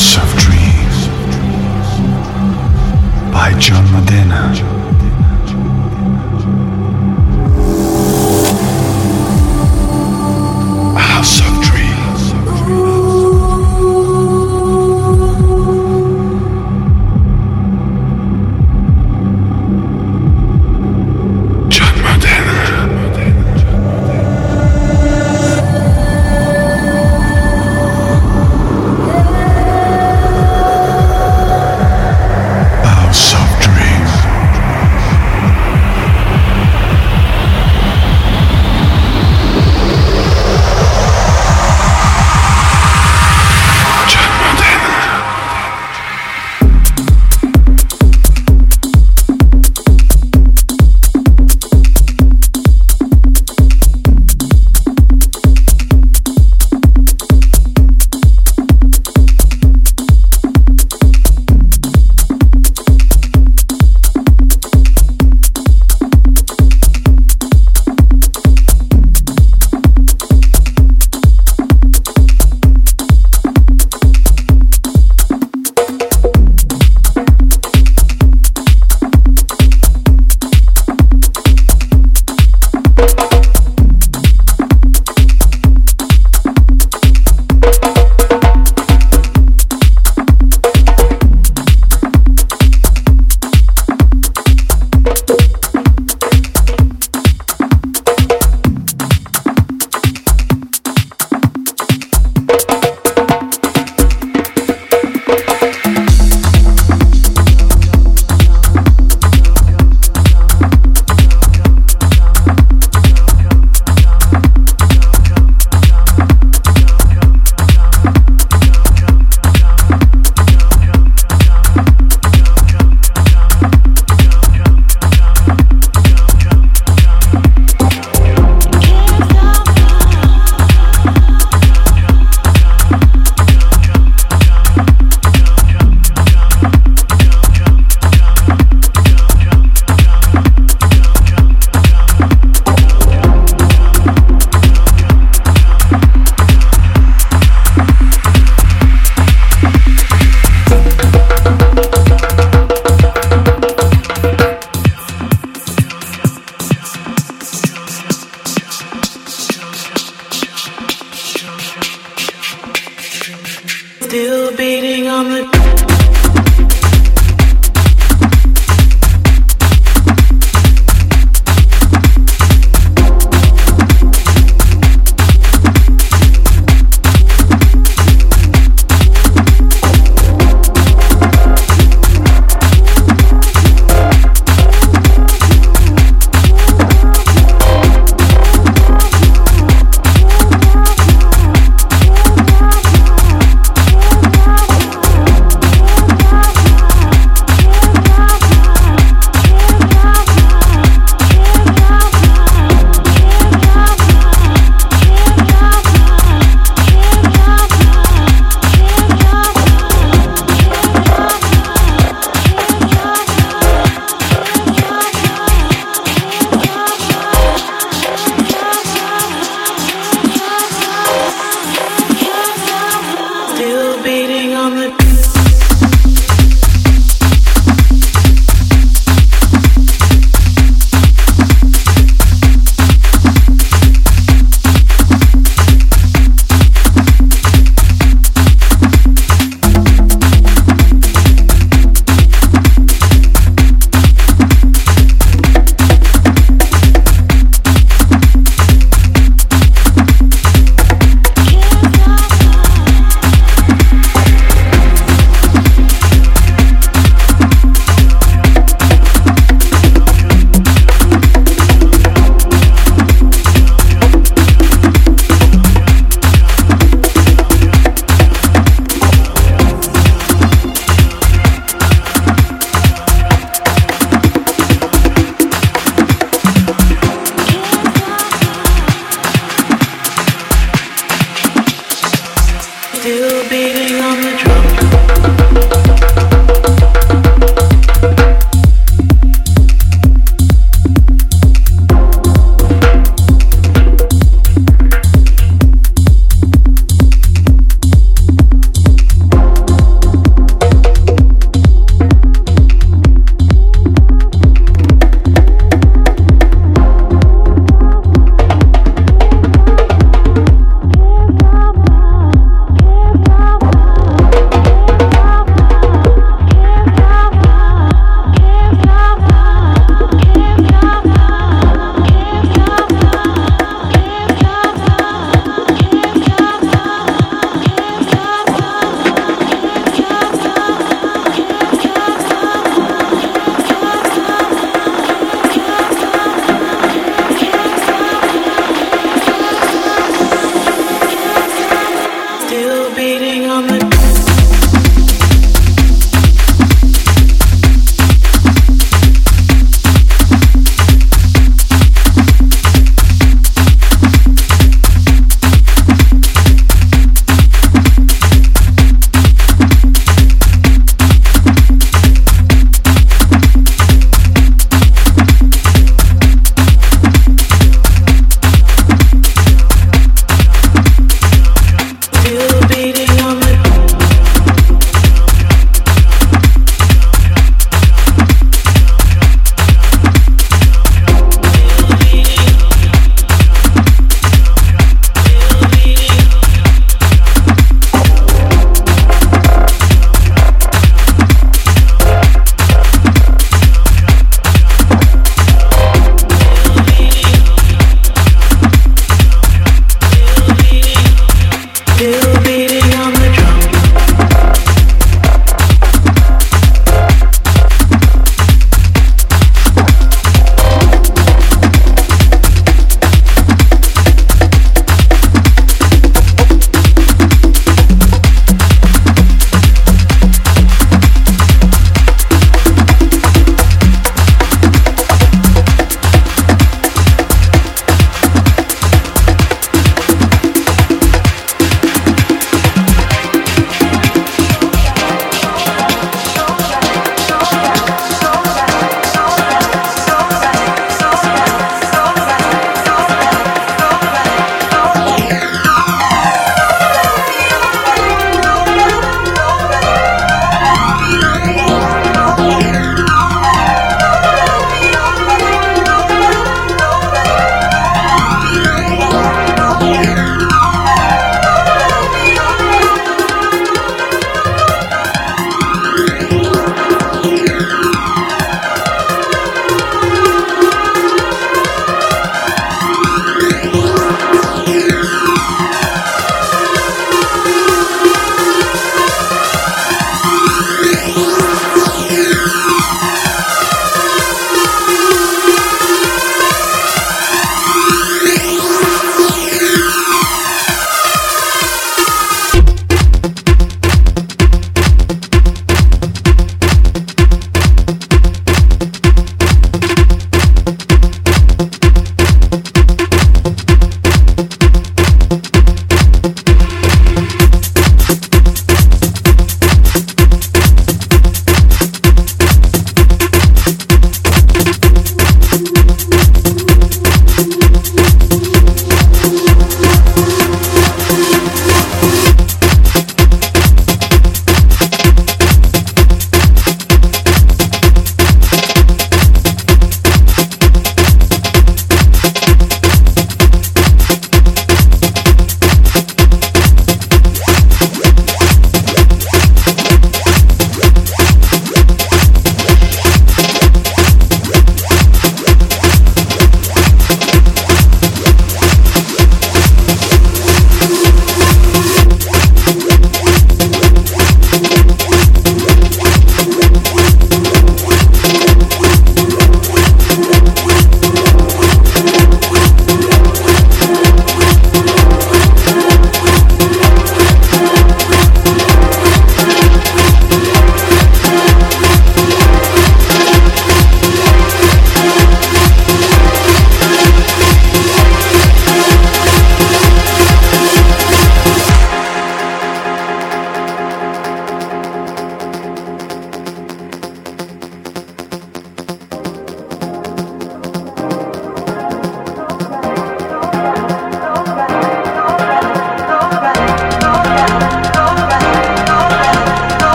of dreams.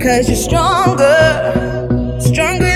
Because you're stronger, stronger